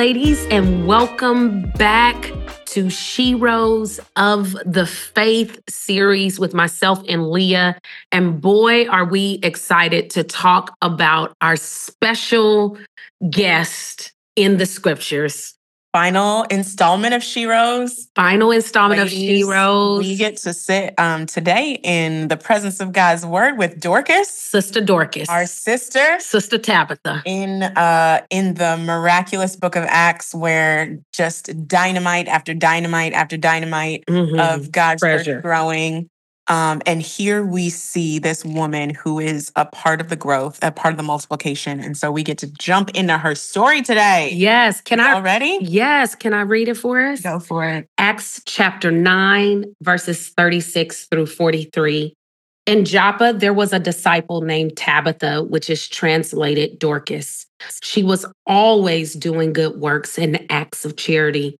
Ladies, and welcome back to Sheroes of the Faith series with myself and Leah. And boy, are we excited to talk about our special guest in the scriptures final installment of Sheroes. Final installment Ladies, of Sheroes. We get to sit um, today in the presence of God's word with Dorcas, Sister Dorcas, our sister, Sister Tabitha, in uh, in the miraculous Book of Acts, where just dynamite after dynamite after dynamite mm-hmm. of God's Treasure. word growing. Um, and here we see this woman who is a part of the growth, a part of the multiplication. And so we get to jump into her story today. Yes. Can I already? Yes. Can I read it for us? Go for it. Acts chapter 9, verses 36 through 43. In Joppa, there was a disciple named Tabitha, which is translated Dorcas. She was always doing good works and acts of charity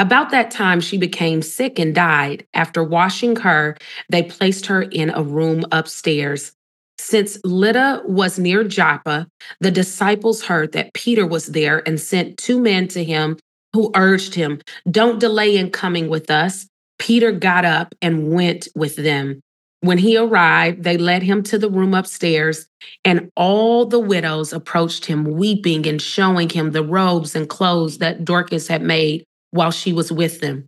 about that time, she became sick and died. After washing her, they placed her in a room upstairs. Since Lydda was near Joppa, the disciples heard that Peter was there and sent two men to him who urged him, Don't delay in coming with us. Peter got up and went with them. When he arrived, they led him to the room upstairs, and all the widows approached him, weeping and showing him the robes and clothes that Dorcas had made while she was with them.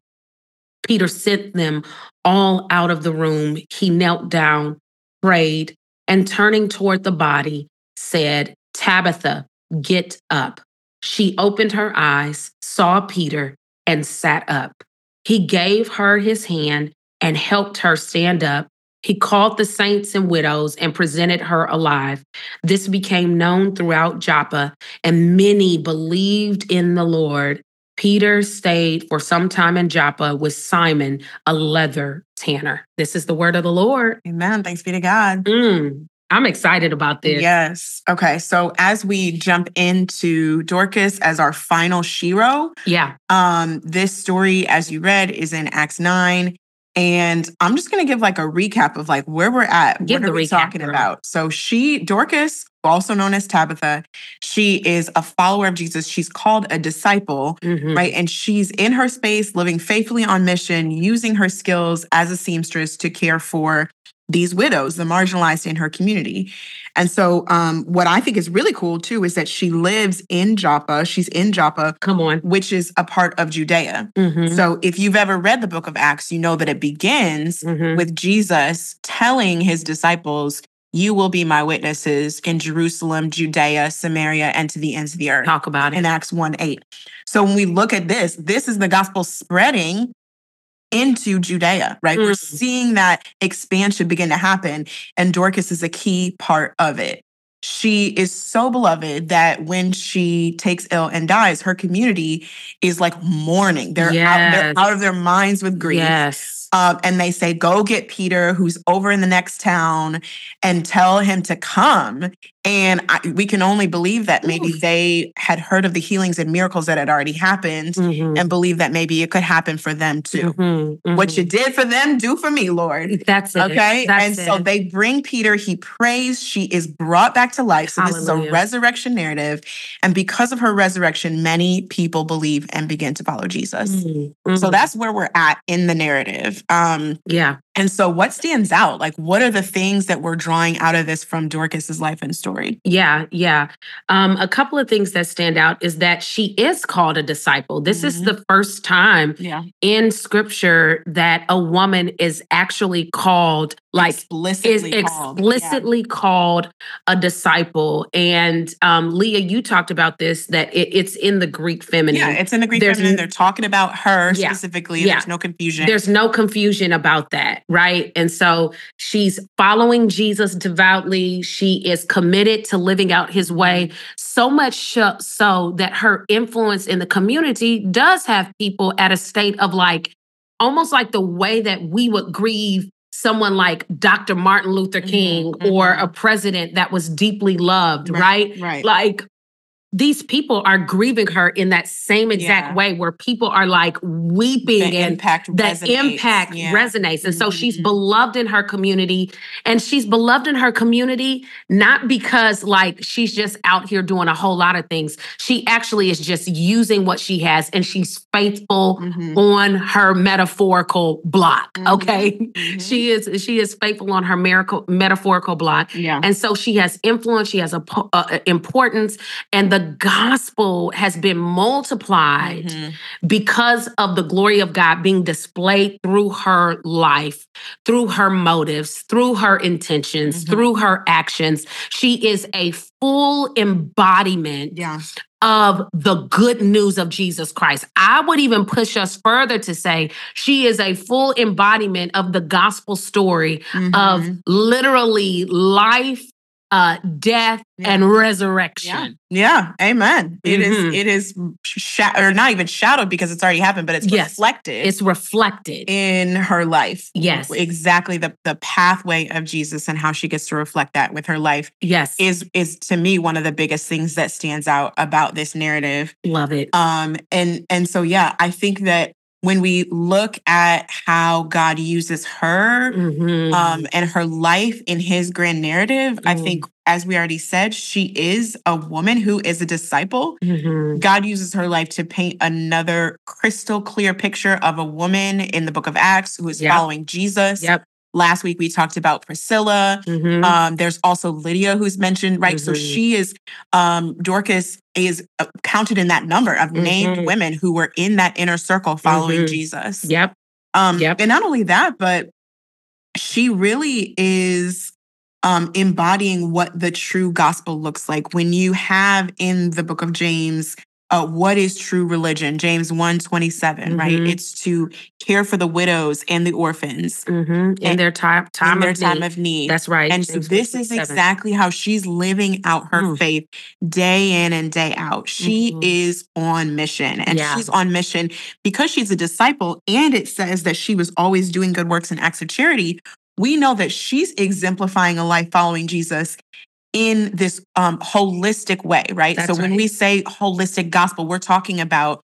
Peter sent them all out of the room. He knelt down, prayed, and turning toward the body, said, Tabitha, get up. She opened her eyes, saw Peter, and sat up. He gave her his hand and helped her stand up. He called the saints and widows and presented her alive. This became known throughout Joppa, and many believed in the Lord. Peter stayed for some time in Joppa with Simon, a leather tanner. This is the word of the Lord. Amen. Thanks be to God. Mm, I'm excited about this. Yes. Okay. So as we jump into Dorcas as our final Shero, yeah. Um, this story, as you read, is in Acts 9. And I'm just going to give like a recap of like where we're at. Give what are we recap, talking girl. about? So she, Dorcas, also known as Tabitha, she is a follower of Jesus. She's called a disciple, mm-hmm. right? And she's in her space, living faithfully on mission, using her skills as a seamstress to care for these widows, the marginalized in her community. And so, um, what I think is really cool too is that she lives in Joppa. She's in Joppa. Come on. Which is a part of Judea. Mm-hmm. So, if you've ever read the book of Acts, you know that it begins mm-hmm. with Jesus telling his disciples, you will be my witnesses in Jerusalem, Judea, Samaria, and to the ends of the earth. Talk about it. In Acts 1 8. So when we look at this, this is the gospel spreading into Judea, right? Mm. We're seeing that expansion begin to happen, and Dorcas is a key part of it. She is so beloved that when she takes ill and dies, her community is like mourning. They're, yes. out, they're out of their minds with grief. Yes um, and they say, go get Peter, who's over in the next town, and tell him to come. And I, we can only believe that maybe Ooh. they had heard of the healings and miracles that had already happened mm-hmm. and believe that maybe it could happen for them too. Mm-hmm. Mm-hmm. What you did for them, do for me, Lord. That's it. Okay. That's and it. so they bring Peter, he prays, she is brought back to life. So Hallelujah. this is a resurrection narrative. And because of her resurrection, many people believe and begin to follow Jesus. Mm-hmm. So that's where we're at in the narrative. Um, yeah. And so, what stands out? Like, what are the things that we're drawing out of this from Dorcas's life and story? Yeah, yeah. Um, a couple of things that stand out is that she is called a disciple. This mm-hmm. is the first time yeah. in scripture that a woman is actually called, like, explicitly is called. explicitly yeah. called a disciple. And um, Leah, you talked about this that it, it's in the Greek feminine. Yeah, it's in the Greek There's feminine. They're talking about her yeah. specifically. There's no confusion. There's no confusion about that. That, right? And so she's following Jesus devoutly. She is committed to living out his way, so much so that her influence in the community does have people at a state of like, almost like the way that we would grieve someone like Dr. Martin Luther mm-hmm, King mm-hmm. or a president that was deeply loved, right? Right. right. Like these people are grieving her in that same exact yeah. way where people are like weeping the and impact that resonates. impact yeah. resonates. And mm-hmm. so she's mm-hmm. beloved in her community and she's beloved in her community not because like she's just out here doing a whole lot of things. She actually is just using what she has and she's faithful mm-hmm. on her metaphorical block, mm-hmm. okay? Mm-hmm. She is she is faithful on her miracle, metaphorical block. Yeah. And so she has influence, she has a, a importance and the gospel has been multiplied mm-hmm. because of the glory of God being displayed through her life, through her motives, through her intentions, mm-hmm. through her actions. She is a full embodiment yeah. of the good news of Jesus Christ. I would even push us further to say she is a full embodiment of the gospel story mm-hmm. of literally life uh, death yeah. and resurrection. Yeah, yeah. amen. It mm-hmm. is. It is, sh- or not even shadowed because it's already happened, but it's yes. reflected. It's reflected in her life. Yes, exactly the the pathway of Jesus and how she gets to reflect that with her life. Yes, is is to me one of the biggest things that stands out about this narrative. Love it. Um, and and so yeah, I think that when we look at how God uses her mm-hmm. um, and her life in his grand narrative, mm-hmm. I think, as we already said, she is a woman who is a disciple. Mm-hmm. God uses her life to paint another crystal clear picture of a woman in the book of Acts who is yep. following Jesus. Yep. Last week we talked about Priscilla. Mm-hmm. Um, there's also Lydia who's mentioned, right? Mm-hmm. So she is um, Dorcas is uh, counted in that number of mm-hmm. named women who were in that inner circle following mm-hmm. Jesus. Yep. Um, yep. And not only that, but she really is um, embodying what the true gospel looks like. When you have in the book of James uh, what is true religion james 1 27 mm-hmm. right it's to care for the widows and the orphans mm-hmm. in their time, time, in their of, time need. of need that's right and james so this is exactly how she's living out her mm. faith day in and day out she mm-hmm. is on mission and yeah. she's on mission because she's a disciple and it says that she was always doing good works and acts of charity we know that she's exemplifying a life following Jesus in this um, holistic way, right? That's so when right. we say holistic gospel, we're talking about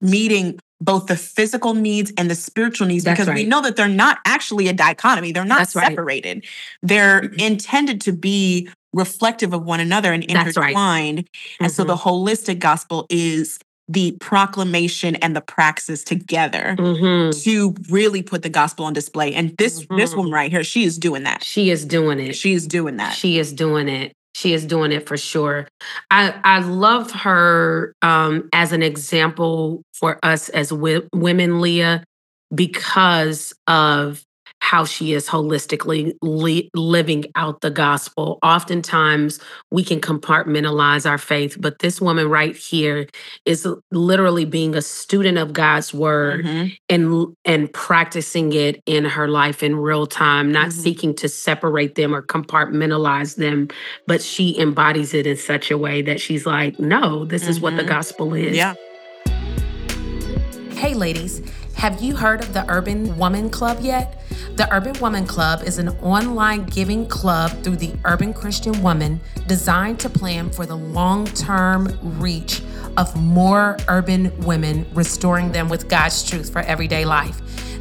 meeting both the physical needs and the spiritual needs That's because right. we know that they're not actually a dichotomy. They're not That's separated. Right. They're intended to be reflective of one another and intertwined. And mm-hmm. so the mm-hmm. holistic gospel is the proclamation and the praxis together mm-hmm. to really put the gospel on display. And this mm-hmm. this woman right here, she is doing that. She is doing it. She is doing that. She is doing it. She is doing it for sure. I I love her um, as an example for us as wi- women, Leah, because of how she is holistically li- living out the gospel. Oftentimes, we can compartmentalize our faith, but this woman right here is literally being a student of God's word mm-hmm. and and practicing it in her life in real time, not mm-hmm. seeking to separate them or compartmentalize them, but she embodies it in such a way that she's like, "No, this mm-hmm. is what the mm-hmm. gospel is." Yeah. Hey ladies, have you heard of the Urban Woman Club yet? The Urban Woman Club is an online giving club through the Urban Christian Woman designed to plan for the long term reach of more urban women, restoring them with God's truth for everyday life.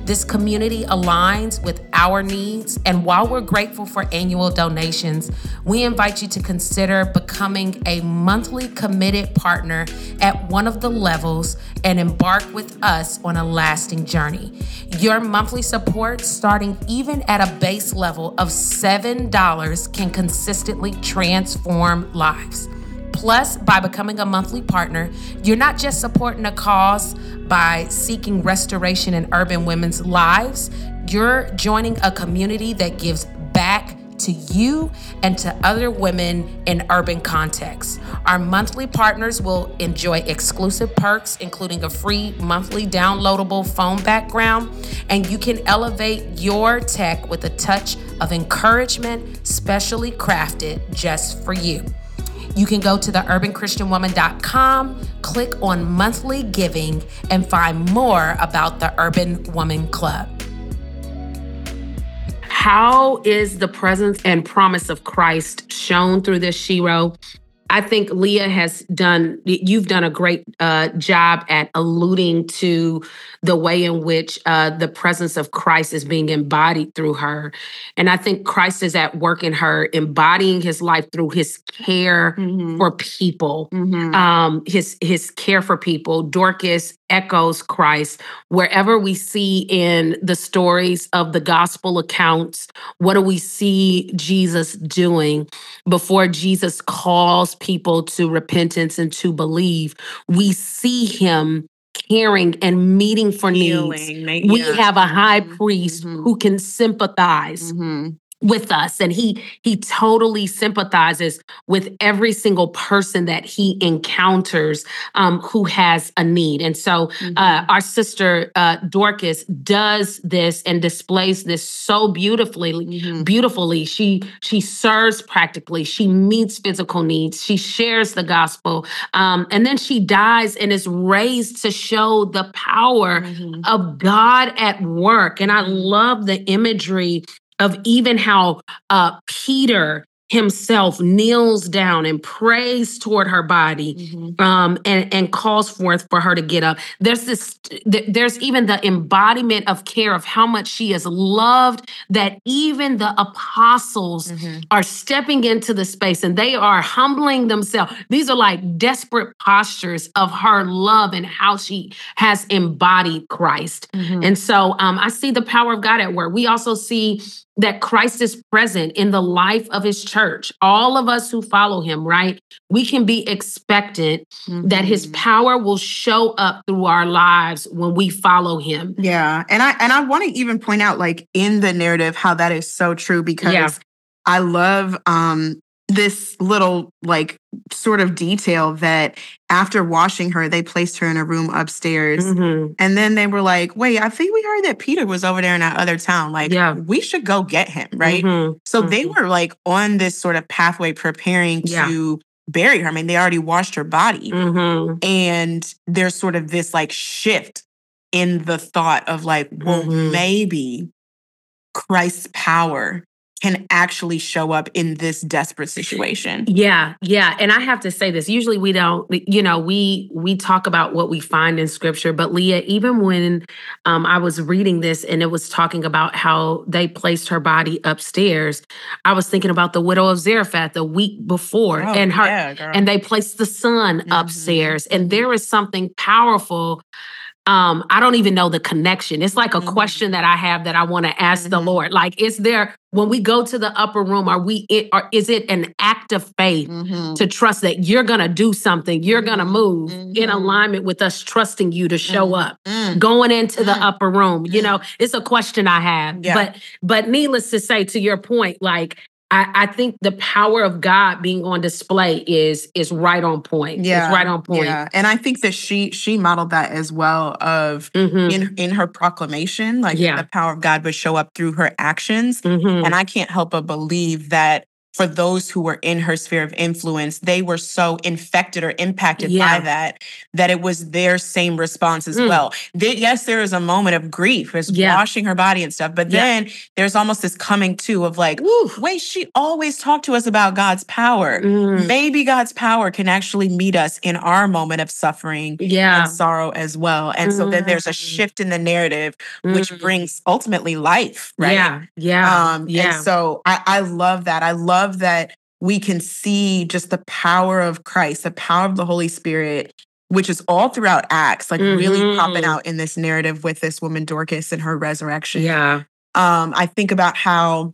This community aligns with our needs, and while we're grateful for annual donations, we invite you to consider becoming a monthly committed partner at one of the levels and embark with us on a lasting journey. Your monthly support, starting even at a base level of $7, can consistently transform lives. Plus, by becoming a monthly partner, you're not just supporting a cause by seeking restoration in urban women's lives, you're joining a community that gives back to you and to other women in urban contexts. Our monthly partners will enjoy exclusive perks, including a free monthly downloadable phone background and you can elevate your tech with a touch of encouragement, specially crafted just for you. You can go to theurbanchristianwoman.com, click on monthly giving, and find more about the Urban Woman Club. How is the presence and promise of Christ shown through this Shero? I think Leah has done, you've done a great uh, job at alluding to the way in which uh, the presence of Christ is being embodied through her. And I think Christ is at work in her, embodying his life through his care mm-hmm. for people, mm-hmm. um, his, his care for people. Dorcas echoes Christ wherever we see in the stories of the gospel accounts. What do we see Jesus doing before Jesus calls people to repentance and to believe? We see him caring and meeting for Healing, needs. We have a high mm-hmm. priest mm-hmm. who can sympathize. Mm-hmm with us and he he totally sympathizes with every single person that he encounters um, who has a need and so uh, mm-hmm. uh, our sister uh, dorcas does this and displays this so beautifully mm-hmm. beautifully she she serves practically she meets physical needs she shares the gospel um, and then she dies and is raised to show the power mm-hmm. of god at work and i mm-hmm. love the imagery of even how uh, Peter himself kneels down and prays toward her body mm-hmm. um, and, and calls forth for her to get up there's this there's even the embodiment of care of how much she is loved that even the apostles mm-hmm. are stepping into the space and they are humbling themselves these are like desperate postures of her love and how she has embodied christ mm-hmm. and so um, i see the power of god at work we also see that Christ is present in the life of his church. All of us who follow him, right? We can be expectant mm-hmm. that his mm-hmm. power will show up through our lives when we follow him. Yeah. And I and I want to even point out like in the narrative how that is so true because yeah. I love um this little like sort of detail that after washing her they placed her in a room upstairs mm-hmm. and then they were like wait i think we heard that peter was over there in that other town like yeah. we should go get him right mm-hmm. so mm-hmm. they were like on this sort of pathway preparing yeah. to bury her i mean they already washed her body mm-hmm. and there's sort of this like shift in the thought of like well mm-hmm. maybe christ's power can actually show up in this desperate situation. Yeah, yeah, and I have to say this. Usually we don't you know, we we talk about what we find in scripture, but Leah even when um, I was reading this and it was talking about how they placed her body upstairs, I was thinking about the widow of Zarephath the week before oh, and her yeah, and they placed the son mm-hmm. upstairs and there is something powerful um, I don't even know the connection. It's like a mm-hmm. question that I have that I want to ask mm-hmm. the Lord. Like, is there when we go to the upper room, are we it or is it an act of faith mm-hmm. to trust that you're gonna do something, you're gonna mm-hmm. move in mm-hmm. alignment with us trusting you to show mm-hmm. up, going into the upper room? You know, it's a question I have. Yeah. But but needless to say, to your point, like I, I, think the power of God being on display is is right on point. Yeah, it's right on point. Yeah, and I think that she she modeled that as well. Of mm-hmm. in in her proclamation, like yeah. the power of God would show up through her actions, mm-hmm. and I can't help but believe that for those who were in her sphere of influence, they were so infected or impacted yeah. by that that it was their same response as mm. well. They, yes, there is a moment of grief, as yeah. washing her body and stuff, but yeah. then there's almost this coming to of like, wait, she always talked to us about God's power. Mm. Maybe God's power can actually meet us in our moment of suffering yeah. and sorrow as well. And mm. so then there's a mm. shift in the narrative, which mm. brings ultimately life, right? Yeah, yeah, um, yeah. And so I, I love that. I love love that we can see just the power of Christ, the power of the Holy Spirit, which is all throughout Acts, like mm-hmm. really popping mm-hmm. out in this narrative with this woman Dorcas and her resurrection. Yeah. Um, I think about how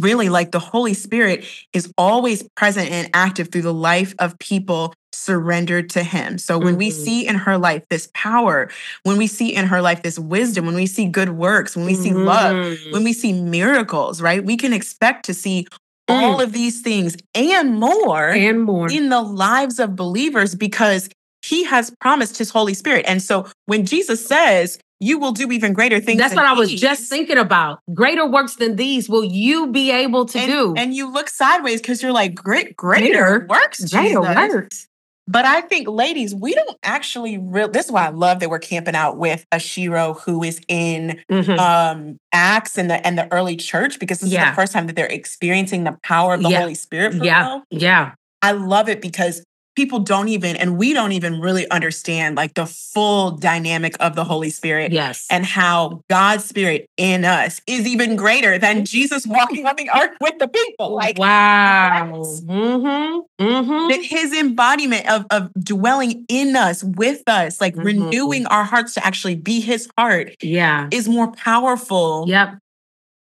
really like the Holy Spirit is always present and active through the life of people surrendered to him. So when mm-hmm. we see in her life this power, when we see in her life this wisdom, when we see good works, when we mm-hmm. see love, when mm-hmm. we see miracles, right? We can expect to see Mm. all of these things and more and more in the lives of believers because he has promised his Holy Spirit. And so when Jesus says, you will do even greater things. That's what I was just thinking about. Greater works than these will you be able to and, do. And you look sideways because you're like, great, greater, greater works. Greater works. But I think, ladies, we don't actually real. This is why I love that we're camping out with a Shero who is in mm-hmm. um, Acts and the and the early church because this yeah. is the first time that they're experiencing the power of the yeah. Holy Spirit. yeah, yeah. I love it because people don't even and we don't even really understand like the full dynamic of the holy spirit yes and how god's spirit in us is even greater than jesus walking on the earth with the people like wow mm-hmm. Mm-hmm. that his embodiment of, of dwelling in us with us like mm-hmm. renewing our hearts to actually be his heart yeah is more powerful yep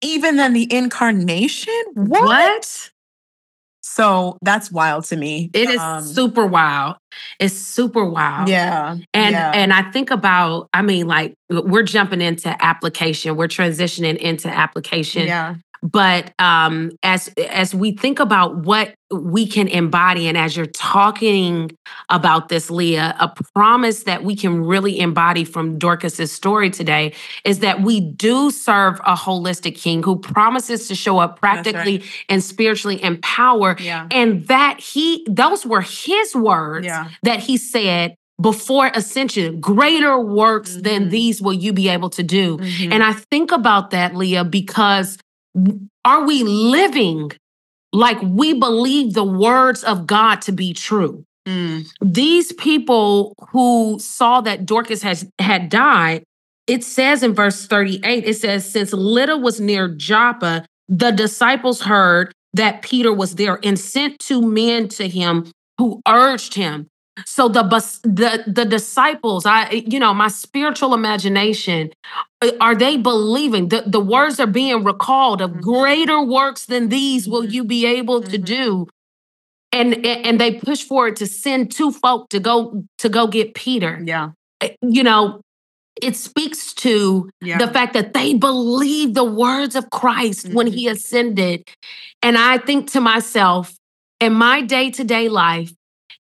even than the incarnation what? what? So that's wild to me. It is um, super wild. It's super wild. Yeah. And yeah. and I think about, I mean, like we're jumping into application. We're transitioning into application. Yeah. But um, as as we think about what we can embody, and as you're talking about this, Leah, a promise that we can really embody from Dorcas's story today is that we do serve a holistic King who promises to show up practically right. and spiritually in power, yeah. and that he those were his words yeah. that he said before ascension, greater works mm-hmm. than these will you be able to do. Mm-hmm. And I think about that, Leah, because are we living like we believe the words of God to be true? Mm. These people who saw that Dorcas has had died, it says in verse 38, it says, Since Lydda was near Joppa, the disciples heard that Peter was there and sent two men to him who urged him, so the the the disciples, I you know, my spiritual imagination, uh, are they believing the, the words are being recalled of mm-hmm. greater works than these will mm-hmm. you be able to mm-hmm. do? And and they push forward to send two folk to go to go get Peter. Yeah. Uh, you know, it speaks to yeah. the fact that they believe the words of Christ mm-hmm. when he ascended. And I think to myself, in my day-to-day life,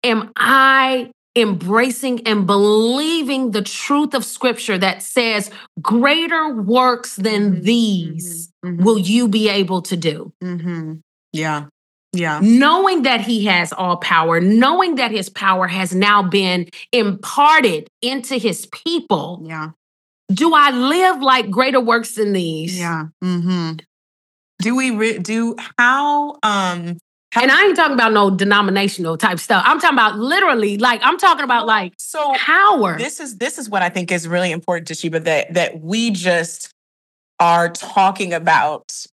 am I embracing and believing the truth of scripture that says greater works than mm-hmm. these mm-hmm. will you be able to do? Mm-hmm. Yeah. Yeah. Knowing that he has all power, knowing that his power has now been imparted into his people. Yeah. Do I live like greater works than these? Yeah. Mm-hmm. Do we re- do how um and I ain't talking about no denominational type stuff. I'm talking about literally, like I'm talking about like so power. This is this is what I think is really important Te'Sheba that that we just are talking about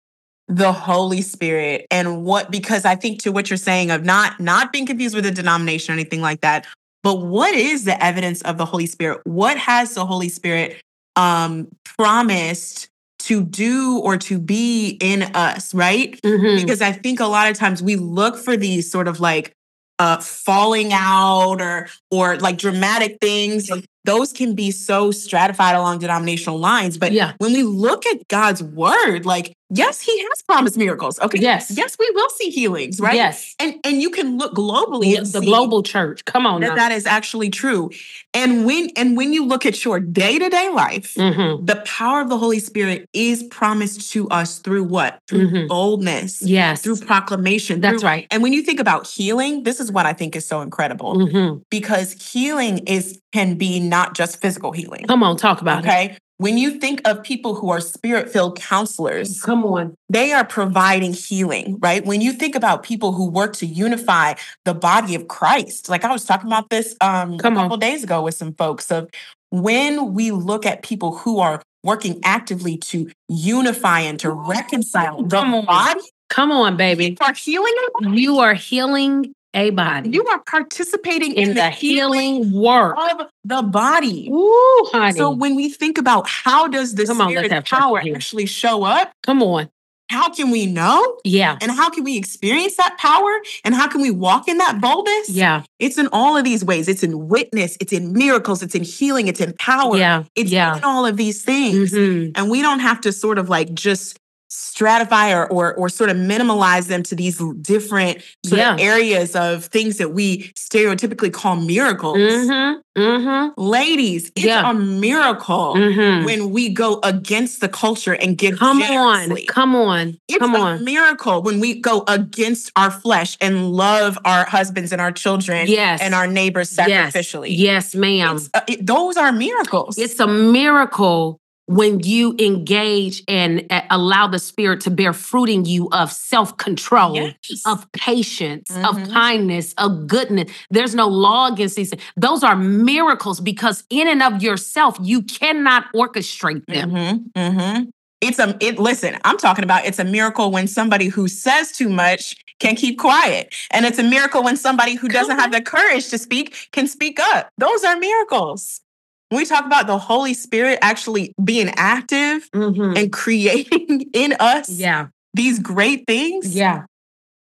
the Holy Spirit and what because I think to what you're saying of not not being confused with a denomination or anything like that, but what is the evidence of the Holy Spirit? What has the Holy Spirit um promised to do or to be in us, right? Mm-hmm. Because I think a lot of times we look for these sort of like uh falling out or or like dramatic things those can be so stratified along denominational lines but yeah. when we look at God's word like yes, he has promised miracles. Okay. Yes. Yes, we will see healings, right? Yes. And and you can look globally the global church. Come on. That, now. that is actually true. And when and when you look at your day-to-day life, mm-hmm. the power of the Holy Spirit is promised to us through what? Through mm-hmm. boldness. Yes. Through proclamation. That's through, right. And when you think about healing, this is what I think is so incredible. Mm-hmm. Because healing is can be not just physical healing. Come on, talk about okay? it. Okay. When you think of people who are spirit filled counselors, come on, they are providing healing, right? When you think about people who work to unify the body of Christ, like I was talking about this um, come a couple on. days ago with some folks of when we look at people who are working actively to unify and to reconcile the come body. Come on, baby. You are healing. You are healing a body. You are participating in, in the, the, healing, work of the body. Ooh, honey. So when we think about how does this Come spirit power actually show up? Come on. How can we know? Yeah. And how can we experience that power? And how can we walk in that boldness? Yeah. It's in all of these ways. It's in witness, it's in miracles, it's in healing, it's in power. Yeah. It's yeah. in all of these things. Mm-hmm. And we don't have to sort of like just stratify or, or or sort of minimalize them to these different sort Yeah. of areas of things that we stereotypically call miracles. Mm-hmm. Mm-hmm. Ladies, it's Yeah. a miracle Mm-hmm. when we go against the culture and give Come on. Come on. It's Come a on. miracle when we go against our flesh and love our husbands and our children Yes. and our neighbors sacrificially. Yes, ma'am. Uh, it- those are miracles. It's a miracle when you engage and uh, allow the spirit to bear fruit in you of self-control. Yes. Of patience, of Mhm. kindness, of goodness. There's no law against these. things. Those are miracles because in and of yourself, you cannot orchestrate them. Mm-hmm. Mm-hmm. It's a it. Listen, I'm talking about. It's a miracle when somebody who says too much can keep quiet, and it's a miracle when somebody who doesn't have the courage to speak can speak up. Those are miracles. We talk about the Holy Spirit actually being active Mhm. and creating in us Yeah. these great things, Yeah.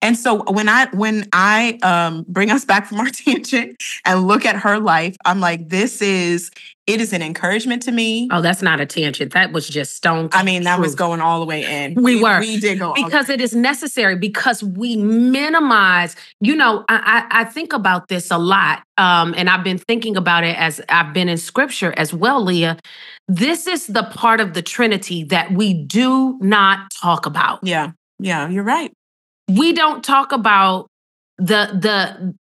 And so when I when I um bring us back from our tangent and look at her life, I'm like, this is it is an encouragement to me. Oh, that's not a tangent. That was just stone. I mean, that was going all the way in. We were. We did go all the because it is necessary because we minimize you know I, I I think about this a lot um and i've been thinking about it as i've been in scripture as well leah this is the part of the trinity that we do not talk about Yeah. Yeah, you're right. We don't talk about the the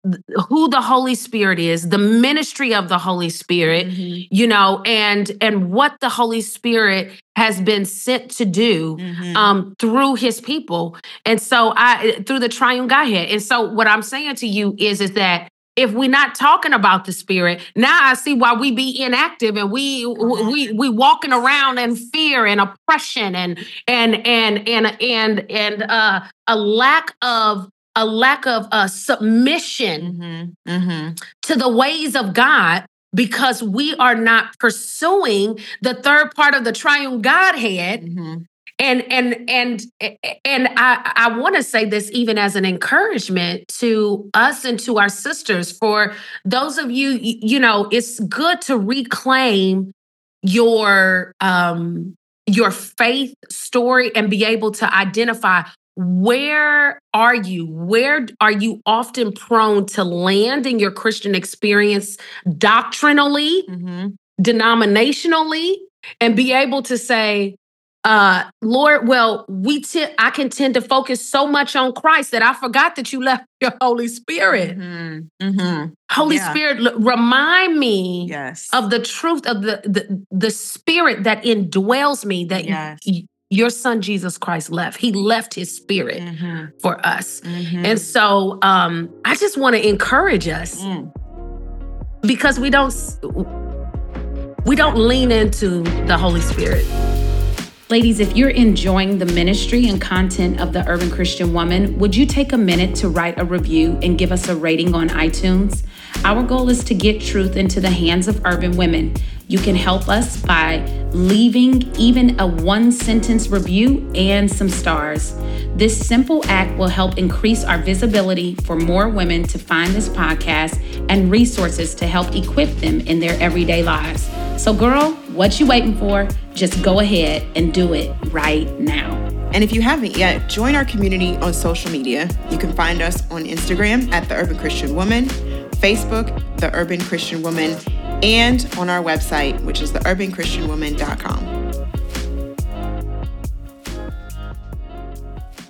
who the holy spirit is the ministry of the holy spirit Mhm. you know and and what the holy spirit has been sent to do Mhm. um through his people and so i through the triune godhead and so what i'm saying to you is is that if we're not talking about the spirit now i see why we be inactive and we Mhm. we we walking around in fear and oppression and and and and and and uh a lack of a lack of uh submission Mhm. Mhm. to the ways of god because we are not pursuing the third part of the triune godhead Mhm. And and and and i i want to say this even as an encouragement to us and to our sisters for those of you you know it's good to reclaim your um your faith story and be able to identify where are you where are you often prone to land in your christian experience doctrinally Mhm. denominationally and be able to say uh lord well we t- i can tend to focus so much on christ that i forgot that you left your holy spirit Mhm. Mhm. holy Yeah. spirit l- remind me Yes. of the truth of the the, the spirit that indwells me that Yes. y- your son jesus christ left he left his spirit Mhm. for us Mhm. and so um i just want to encourage us Mm. because we don't we don't lean into the holy spirit Ladies, if you're enjoying the ministry and content of the Urban Christian Woman, would you take a minute to write a review and give us a rating on iTunes? Our goal is to get truth into the hands of urban women. You can help us by leaving even a one sentence review and some stars. This simple act will help increase our visibility for more women to find this podcast and resources to help equip them in their everyday lives. So, girl, what you waiting for? Just go ahead and do it right now. And if you haven't yet, join our community on social media. You can find us on Instagram at The Urban Christian Woman, Facebook, The Urban Christian Woman, and on our website, which is theurbanchristianwoman.com.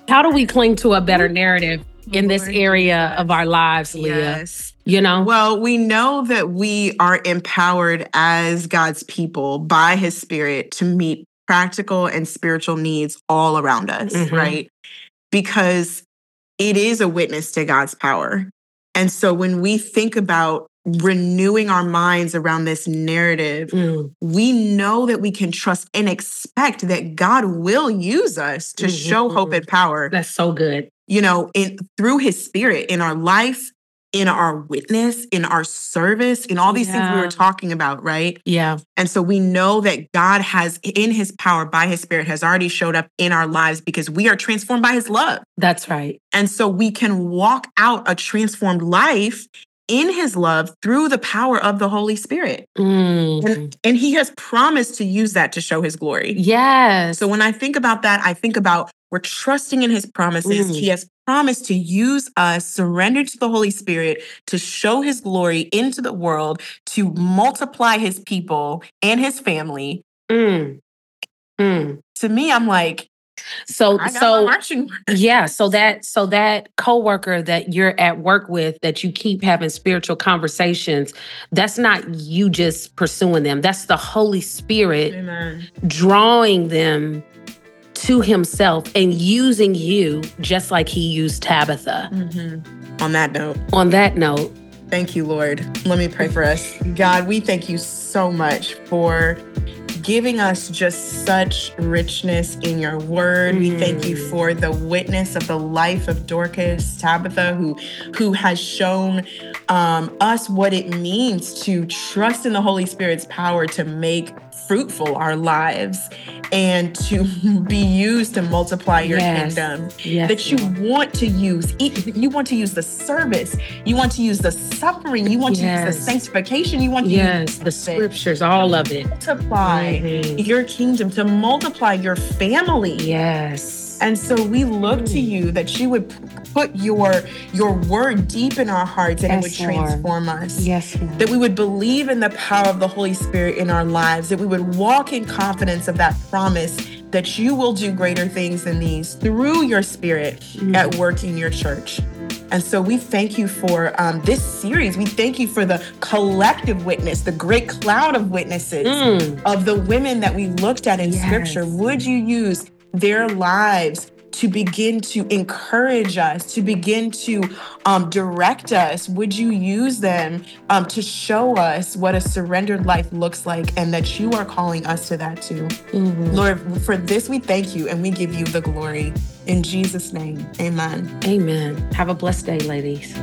how do we cling to a better narrative in this Lord, area of our lives leah you know Well, we know that we are empowered as God's people by his spirit to meet practical and spiritual needs all around us, Mhm. right? Because it is a witness to God's power. And so when we think about renewing our minds around this narrative, Mm, we know that we can trust and expect that God will use us to Mhm, show hope and power, that's so good. you know, in through his spirit in our life, in our witness, in our service, in all these things we were talking about, right? yeah. And so we know that God has in his power by his spirit has already showed up in our lives because we are transformed by his love. that's right. And so we can walk out a transformed life in his love through the power of the Holy Spirit. Mm. And, and he has promised to use that to show his glory. Yes. So when I think about that, I think about we're trusting in his promises. Mm. He has promised to use us, surrendered to the Holy Spirit, to show his glory into the world, to multiply his people and his family. Mm. Mm. To me, I'm like, So I got my so yeah, so that so that coworker that you're at work with that you keep having spiritual conversations, that's not you just pursuing them. That's the Holy Spirit Amen. drawing them to himself and using you just like he used Tabitha. Mhm. On that note, On that note, thank you, Lord. Let me pray for us. God, we thank you so much for giving us just such richness in your word. We thank you Mm. for the witness of the life of Dorcas Tabitha, who who has shown um, us what it means to trust in the Holy Spirit's power to make fruitful our lives and to be used to multiply your Yes. kingdom yes, that you want to use. You want to use the service. You want to use the suffering. You want to use the sanctification. You want to yes, use the scriptures, all of it. To multiply Mhm. your kingdom, to multiply your family. Yes. And so we look to Mm. you that you would put your your word deep in our hearts and it would Yes, Lord. transform us. yes, Lord. That we would believe in the power of the Holy Spirit in our lives, that we would walk in confidence of that promise that you will do greater things than these through your spirit Mm. at work in your church. And so we thank you for um, this series. We thank you for the collective witness, the great cloud of witnesses Mm. of the women that we looked at in Yes. scripture. Would you use their lives to begin to encourage us, to begin to um, direct us? Would you use them um, to show us what a surrendered life looks like and that you are calling us to that too? Mhm. Lord, for this we thank you and we give you the glory. In Jesus' name, amen. Amen. Have a blessed day, ladies.